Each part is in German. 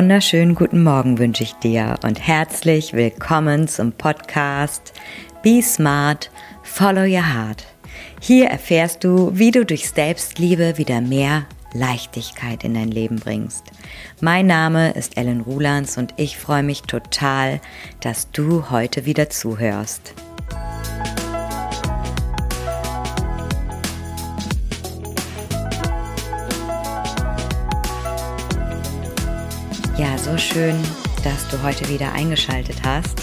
wunderschönen guten Morgen wünsche ich dir und herzlich willkommen zum Podcast Be Smart, Follow Your Heart. Hier erfährst du, wie du durch Selbstliebe wieder mehr Leichtigkeit in dein Leben bringst. Mein Name ist Ellen Rulands und ich freue mich total, dass du heute wieder zuhörst. Ja, so schön, dass du heute wieder eingeschaltet hast.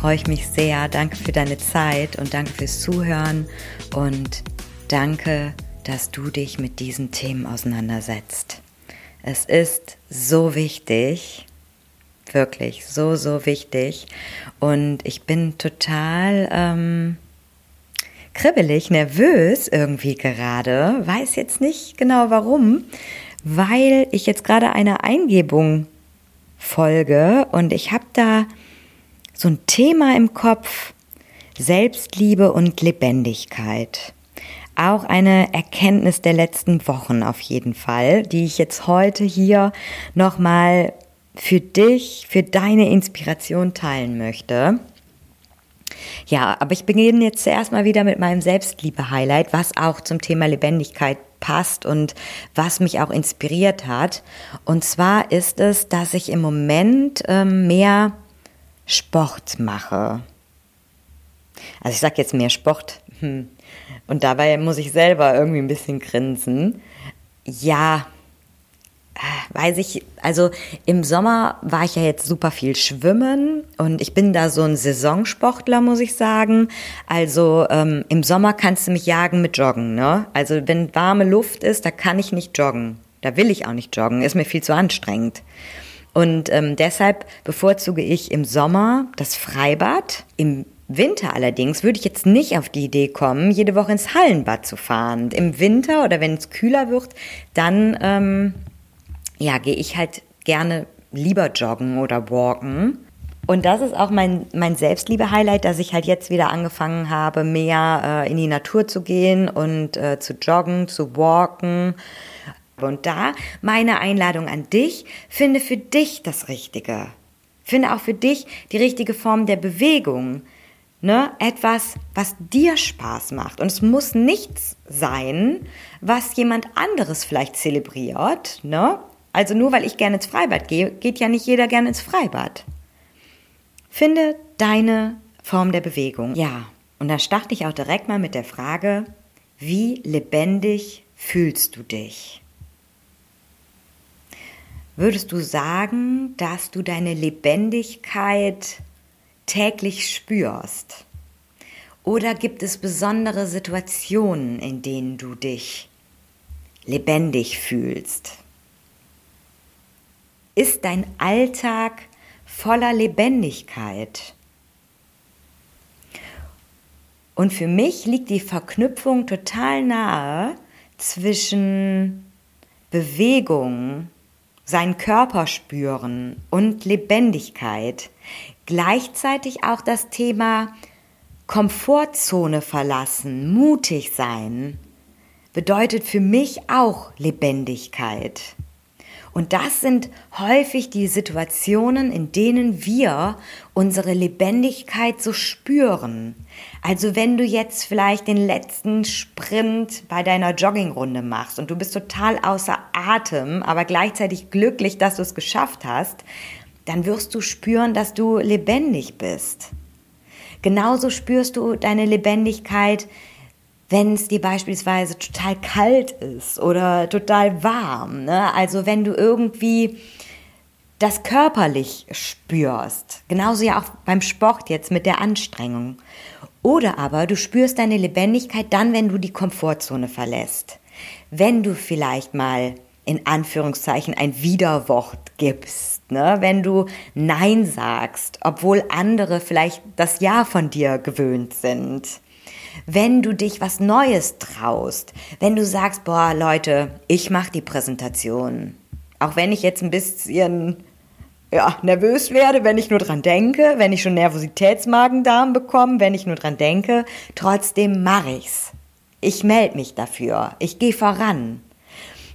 Freue ich mich sehr. Danke für deine Zeit und danke fürs Zuhören und danke, dass du dich mit diesen Themen auseinandersetzt. Es ist so wichtig, wirklich so, so wichtig. Und ich bin total ähm, kribbelig, nervös irgendwie gerade, weiß jetzt nicht genau warum, weil ich jetzt gerade eine Eingebung folge und ich habe da so ein Thema im Kopf, Selbstliebe und Lebendigkeit. Auch eine Erkenntnis der letzten Wochen auf jeden Fall, die ich jetzt heute hier nochmal für dich, für deine Inspiration teilen möchte. Ja, aber ich beginne jetzt zuerst mal wieder mit meinem Selbstliebe-Highlight, was auch zum Thema Lebendigkeit passt und was mich auch inspiriert hat. Und zwar ist es, dass ich im Moment ähm, mehr Sport mache. Also ich sage jetzt mehr Sport. Hm. Und dabei muss ich selber irgendwie ein bisschen grinsen. Ja, weiß ich, also im Sommer war ich ja jetzt super viel schwimmen und ich bin da so ein Saisonsportler, muss ich sagen. Also ähm, im Sommer kannst du mich jagen mit Joggen, ne? Also wenn warme Luft ist, da kann ich nicht joggen. Da will ich auch nicht joggen, ist mir viel zu anstrengend. Und ähm, deshalb bevorzuge ich im Sommer das Freibad. Im Winter allerdings würde ich jetzt nicht auf die Idee kommen, jede Woche ins Hallenbad zu fahren. Im Winter oder wenn es kühler wird, dann ähm, ja, gehe ich halt gerne lieber joggen oder walken. Und das ist auch mein, mein Selbstliebe-Highlight, dass ich halt jetzt wieder angefangen habe, mehr äh, in die Natur zu gehen und äh, zu joggen, zu walken. Und da meine Einladung an dich, finde für dich das Richtige. Finde auch für dich die richtige Form der Bewegung. Ne? Etwas, was dir Spaß macht. Und es muss nichts sein, was jemand anderes vielleicht zelebriert. Ne? Also nur weil ich gerne ins Freibad gehe, geht ja nicht jeder gerne ins Freibad. Finde deine Form der Bewegung. Ja, und da starte ich auch direkt mal mit der Frage, wie lebendig fühlst du dich? Würdest du sagen, dass du deine Lebendigkeit täglich spürst? Oder gibt es besondere Situationen, in denen du dich lebendig fühlst? Ist dein Alltag voller Lebendigkeit. Und für mich liegt die Verknüpfung total nahe zwischen Bewegung, seinen Körper spüren und Lebendigkeit. Gleichzeitig auch das Thema Komfortzone verlassen, mutig sein, bedeutet für mich auch Lebendigkeit. Und das sind häufig die Situationen, in denen wir unsere Lebendigkeit so spüren. Also wenn du jetzt vielleicht den letzten Sprint bei deiner Joggingrunde machst und du bist total außer Atem, aber gleichzeitig glücklich, dass du es geschafft hast, dann wirst du spüren, dass du lebendig bist. Genauso spürst du deine Lebendigkeit, wenn es dir beispielsweise total kalt ist oder total warm. Ne? Also wenn du irgendwie das körperlich spürst. Genauso ja auch beim Sport jetzt mit der Anstrengung. Oder aber du spürst deine Lebendigkeit dann, wenn du die Komfortzone verlässt. Wenn du vielleicht mal in Anführungszeichen ein Widerwort gibst, ne? wenn du Nein sagst, obwohl andere vielleicht das Ja von dir gewöhnt sind wenn du dich was Neues traust, wenn du sagst, boah, Leute, ich mache die Präsentation. Auch wenn ich jetzt ein bisschen ja, nervös werde, wenn ich nur dran denke, wenn ich schon Nervositätsmagen-Darm bekomme, wenn ich nur dran denke, trotzdem mache ich's. Ich melde mich dafür. Ich gehe voran.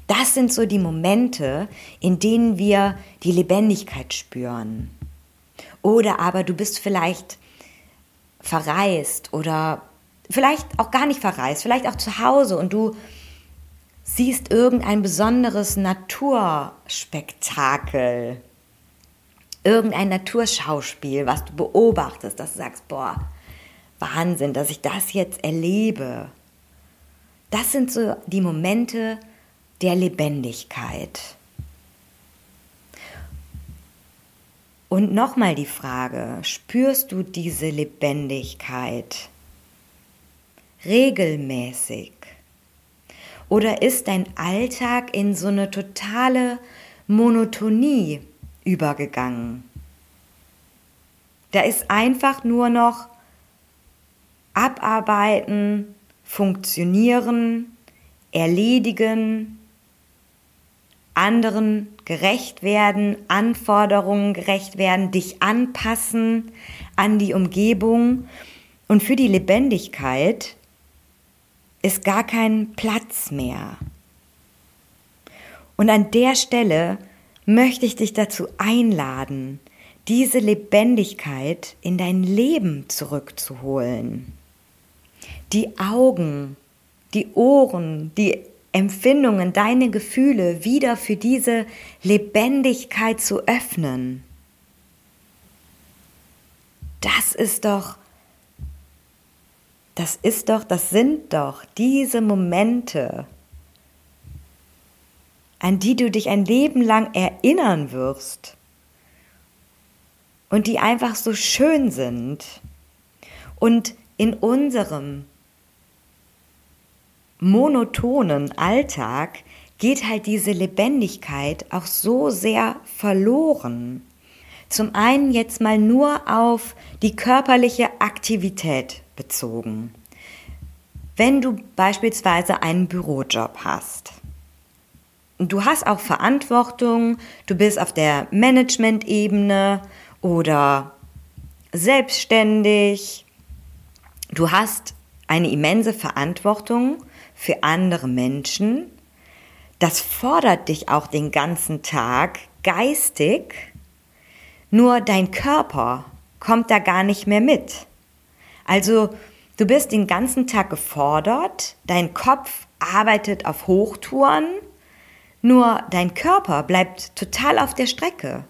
Das sind so die Momente, in denen wir die Lebendigkeit spüren. Oder aber du bist vielleicht verreist oder vielleicht auch gar nicht verreist, vielleicht auch zu Hause und du siehst irgendein besonderes Naturspektakel, irgendein Naturschauspiel, was du beobachtest, dass du sagst, boah, Wahnsinn, dass ich das jetzt erlebe. Das sind so die Momente der Lebendigkeit. Und nochmal die Frage, spürst du diese Lebendigkeit regelmäßig? Oder ist dein Alltag in so eine totale Monotonie übergegangen? Da ist einfach nur noch abarbeiten, funktionieren, erledigen, anderen gerecht werden, Anforderungen gerecht werden, dich anpassen an die Umgebung. Und für die Lebendigkeit ist gar kein Platz mehr. Und an der Stelle möchte ich dich dazu einladen, diese Lebendigkeit in dein Leben zurückzuholen. Die Augen, die Ohren, die Empfindungen, deine Gefühle wieder für diese Lebendigkeit zu öffnen. Das ist doch, das ist doch, das sind doch diese Momente, an die du dich ein Leben lang erinnern wirst und die einfach so schön sind. Und in unserem monotonen Alltag geht halt diese Lebendigkeit auch so sehr verloren. Zum einen jetzt mal nur auf die körperliche Aktivität bezogen. Wenn du beispielsweise einen Bürojob hast, du hast auch Verantwortung, du bist auf der Management-Ebene oder selbstständig, du hast eine immense Verantwortung für andere Menschen. Das fordert dich auch den ganzen Tag geistig, nur dein Körper kommt da gar nicht mehr mit. Also du bist den ganzen Tag gefordert, dein Kopf arbeitet auf Hochtouren, nur dein Körper bleibt total auf der Strecke.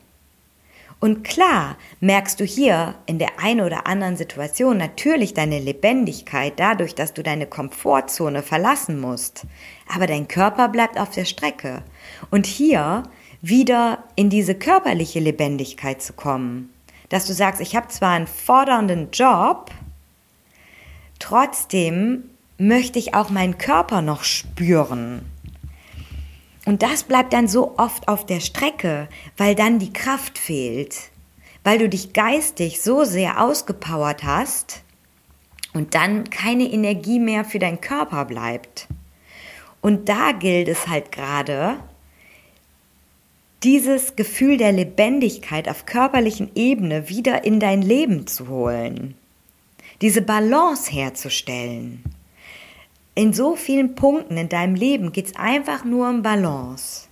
Und klar merkst du hier in der einen oder anderen Situation natürlich deine Lebendigkeit dadurch, dass du deine Komfortzone verlassen musst. Aber dein Körper bleibt auf der Strecke. Und hier wieder in diese körperliche Lebendigkeit zu kommen. Dass du sagst, ich habe zwar einen fordernden Job, trotzdem möchte ich auch meinen Körper noch spüren. Und das bleibt dann so oft auf der Strecke, weil dann die Kraft fehlt, weil du dich geistig so sehr ausgepowert hast und dann keine Energie mehr für deinen Körper bleibt. Und da gilt es halt gerade, dieses Gefühl der Lebendigkeit auf körperlichen Ebene wieder in dein Leben zu holen, diese Balance herzustellen in so vielen Punkten in deinem Leben geht es einfach nur um Balance.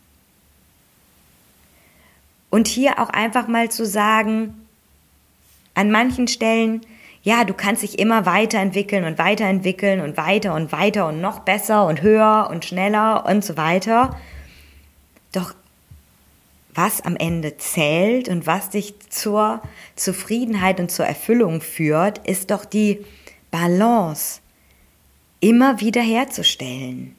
Und hier auch einfach mal zu sagen, an manchen Stellen, ja, du kannst dich immer weiterentwickeln und weiterentwickeln und weiter und weiter und noch besser und höher und schneller und so weiter. Doch was am Ende zählt und was dich zur Zufriedenheit und zur Erfüllung führt, ist doch die Balance immer wieder herzustellen.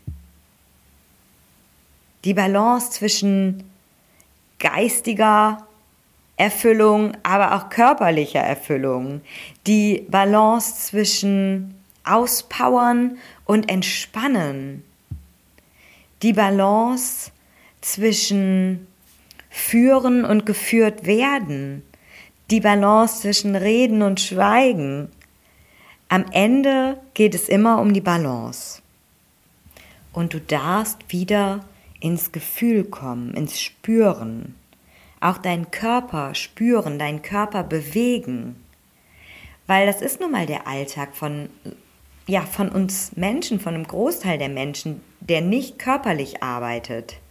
Die Balance zwischen geistiger Erfüllung, aber auch körperlicher Erfüllung. Die Balance zwischen Auspowern und Entspannen. Die Balance zwischen Führen und geführt werden. Die Balance zwischen Reden und Schweigen. Am Ende geht es immer um die Balance. Und du darfst wieder ins Gefühl kommen, ins Spüren. Auch deinen Körper spüren, deinen Körper bewegen. Weil das ist nun mal der Alltag von, ja, von uns Menschen, von einem Großteil der Menschen. der nicht körperlich arbeitet.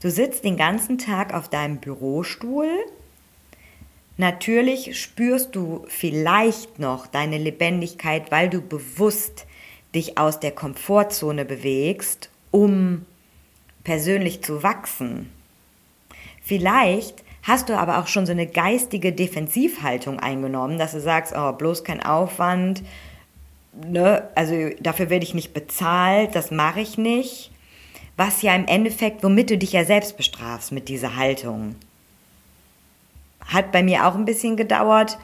Du sitzt den ganzen Tag auf deinem Bürostuhl. Natürlich spürst du vielleicht noch deine Lebendigkeit, weil du bewusst dich aus der Komfortzone bewegst, um persönlich zu wachsen. Vielleicht hast du aber auch schon so eine geistige Defensivhaltung eingenommen, dass du sagst, oh, bloß kein Aufwand, ne, also dafür werde ich nicht bezahlt, das mache ich nicht. Was ja im Endeffekt, womit du dich ja selbst bestrafst mit dieser Haltung. Hat bei mir auch ein bisschen gedauert,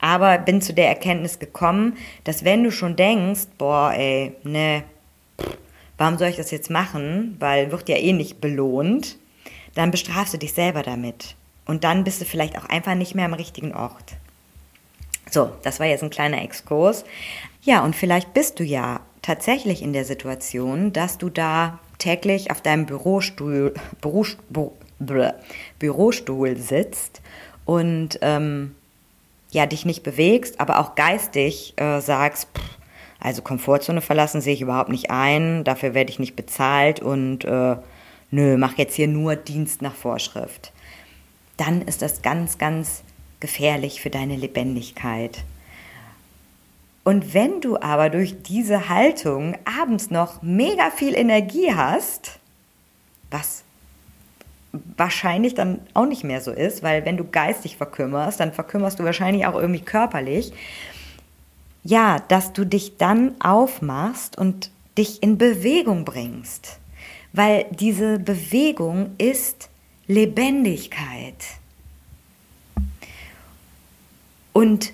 aber bin zu der Erkenntnis gekommen, dass wenn du schon denkst, boah, ey, ne, warum soll ich das jetzt machen, weil wird ja eh nicht belohnt, dann bestrafst du dich selber damit. Und dann bist du vielleicht auch einfach nicht mehr am richtigen Ort. So, das war jetzt ein kleiner Exkurs. Ja, und vielleicht bist du ja tatsächlich in der Situation, dass du da täglich auf deinem Bürostuhl, Bürostuhl, Bürostuhl sitzt und ähm, ja, dich nicht bewegst, aber auch geistig äh, sagst, pff, also Komfortzone verlassen sehe ich überhaupt nicht ein, dafür werde ich nicht bezahlt und äh, nö, mach jetzt hier nur Dienst nach Vorschrift. Dann ist das ganz, ganz gefährlich für deine Lebendigkeit. Und wenn du aber durch diese Haltung abends noch mega viel Energie hast, was wahrscheinlich dann auch nicht mehr so ist, weil wenn du geistig verkümmerst, dann verkümmerst du wahrscheinlich auch irgendwie körperlich. Ja, dass du dich dann aufmachst und dich in Bewegung bringst, weil diese Bewegung ist Lebendigkeit. Und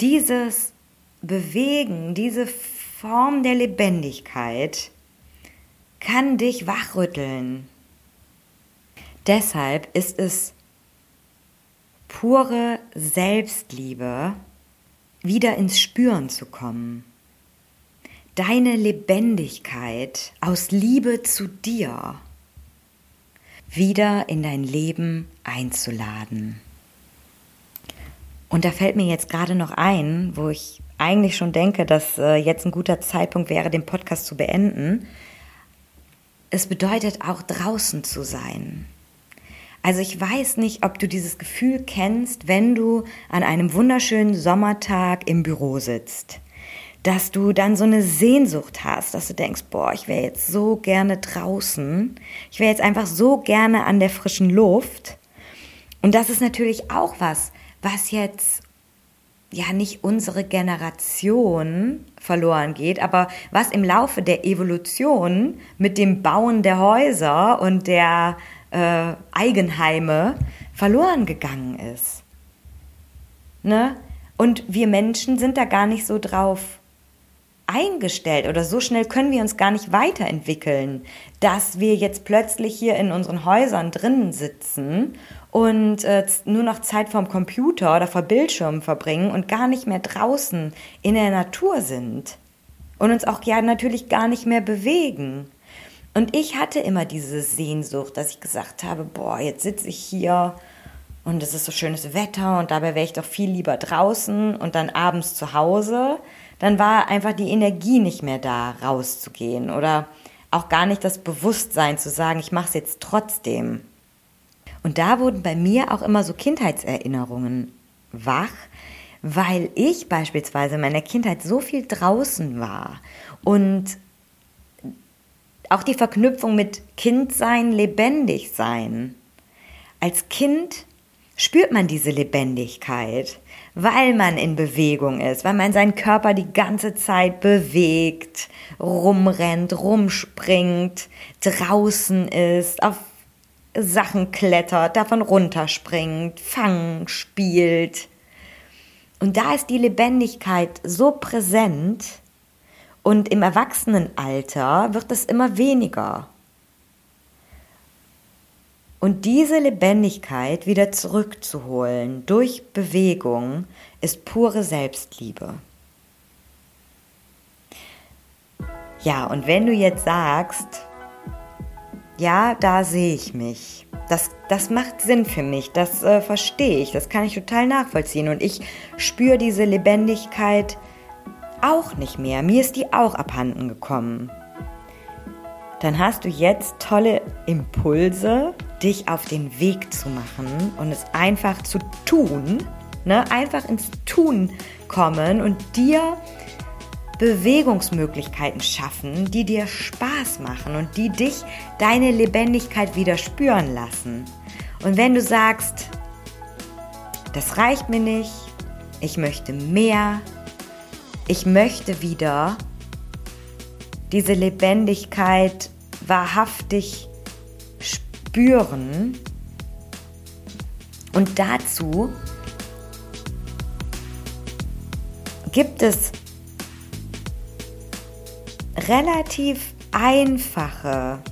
dieses Bewegen, diese Form der Lebendigkeit kann dich wachrütteln. Deshalb ist es pure Selbstliebe, wieder ins Spüren zu kommen. Deine Lebendigkeit aus Liebe zu dir wieder in dein Leben einzuladen. Und da fällt mir jetzt gerade noch ein, wo ich eigentlich schon denke, dass äh, jetzt ein guter Zeitpunkt wäre, den Podcast zu beenden. Es bedeutet auch draußen zu sein. Also ich weiß nicht, ob du dieses Gefühl kennst, wenn du an einem wunderschönen Sommertag im Büro sitzt, dass du dann so eine Sehnsucht hast, dass du denkst, boah, ich wäre jetzt so gerne draußen, ich wäre jetzt einfach so gerne an der frischen Luft. Und das ist natürlich auch was, was jetzt ja nicht unsere Generation verloren geht, aber was im Laufe der Evolution mit dem Bauen der Häuser und der äh, Eigenheime verloren gegangen ist. Ne? Und wir Menschen sind da gar nicht so drauf eingestellt oder so schnell können wir uns gar nicht weiterentwickeln, dass wir jetzt plötzlich hier in unseren Häusern drinnen sitzen und äh, nur noch Zeit vorm Computer oder vor Bildschirmen verbringen und gar nicht mehr draußen in der Natur sind und uns auch ja natürlich gar nicht mehr bewegen. Und ich hatte immer diese Sehnsucht, dass ich gesagt habe, boah, jetzt sitze ich hier und es ist so schönes Wetter und dabei wäre ich doch viel lieber draußen und dann abends zu Hause. Dann war einfach die Energie nicht mehr da, rauszugehen oder auch gar nicht das Bewusstsein zu sagen, ich mache es jetzt trotzdem. Und da wurden bei mir auch immer so Kindheitserinnerungen wach, weil ich beispielsweise in meiner Kindheit so viel draußen war und auch die Verknüpfung mit Kindsein, lebendig sein. Als Kind spürt man diese Lebendigkeit, weil man in Bewegung ist, weil man seinen Körper die ganze Zeit bewegt, rumrennt, rumspringt, draußen ist, auf Sachen klettert, davon runterspringt, fangen, spielt. Und da ist die Lebendigkeit so präsent und im Erwachsenenalter wird es immer weniger. Und diese Lebendigkeit wieder zurückzuholen durch Bewegung ist pure Selbstliebe. Ja, und wenn du jetzt sagst, ja, da sehe ich mich. Das, das macht Sinn für mich, das äh, verstehe ich, das kann ich total nachvollziehen. Und ich spüre diese Lebendigkeit auch nicht mehr. Mir ist die auch abhanden gekommen. dann hast du jetzt tolle Impulse, dich auf den Weg zu machen und es einfach zu tun, ne? einfach ins Tun kommen und dir Bewegungsmöglichkeiten schaffen, die dir Spaß machen und die dich deine Lebendigkeit wieder spüren lassen. Und wenn du sagst, das reicht mir nicht, ich möchte mehr, ich möchte wieder diese Lebendigkeit wahrhaftig spüren. Und dazu gibt es relativ einfache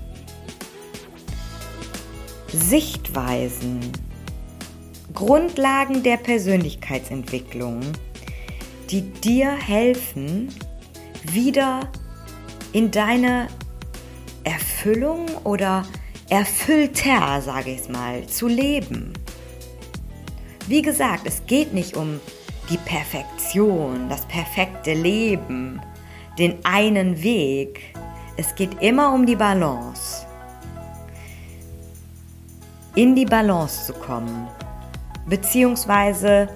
Sichtweisen, Grundlagen der Persönlichkeitsentwicklung, die dir helfen, wieder in deine Erfüllung oder erfüllter, sage ich es mal, zu leben. Wie gesagt, es geht nicht um die Perfektion, das perfekte Leben, den einen Weg. Es geht immer um die Balance. In die Balance zu kommen, beziehungsweise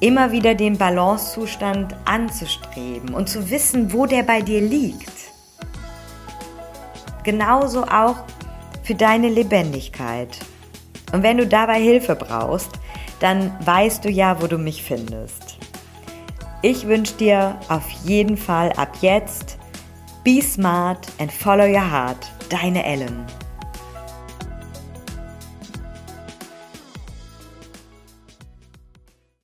immer wieder den Balancezustand anzustreben und zu wissen, wo der bei dir liegt. Genauso auch für deine Lebendigkeit. Und wenn du dabei Hilfe brauchst, dann weißt du ja, wo du mich findest. Ich wünsche dir auf jeden Fall ab jetzt Be smart and follow your heart. Deine Ellen.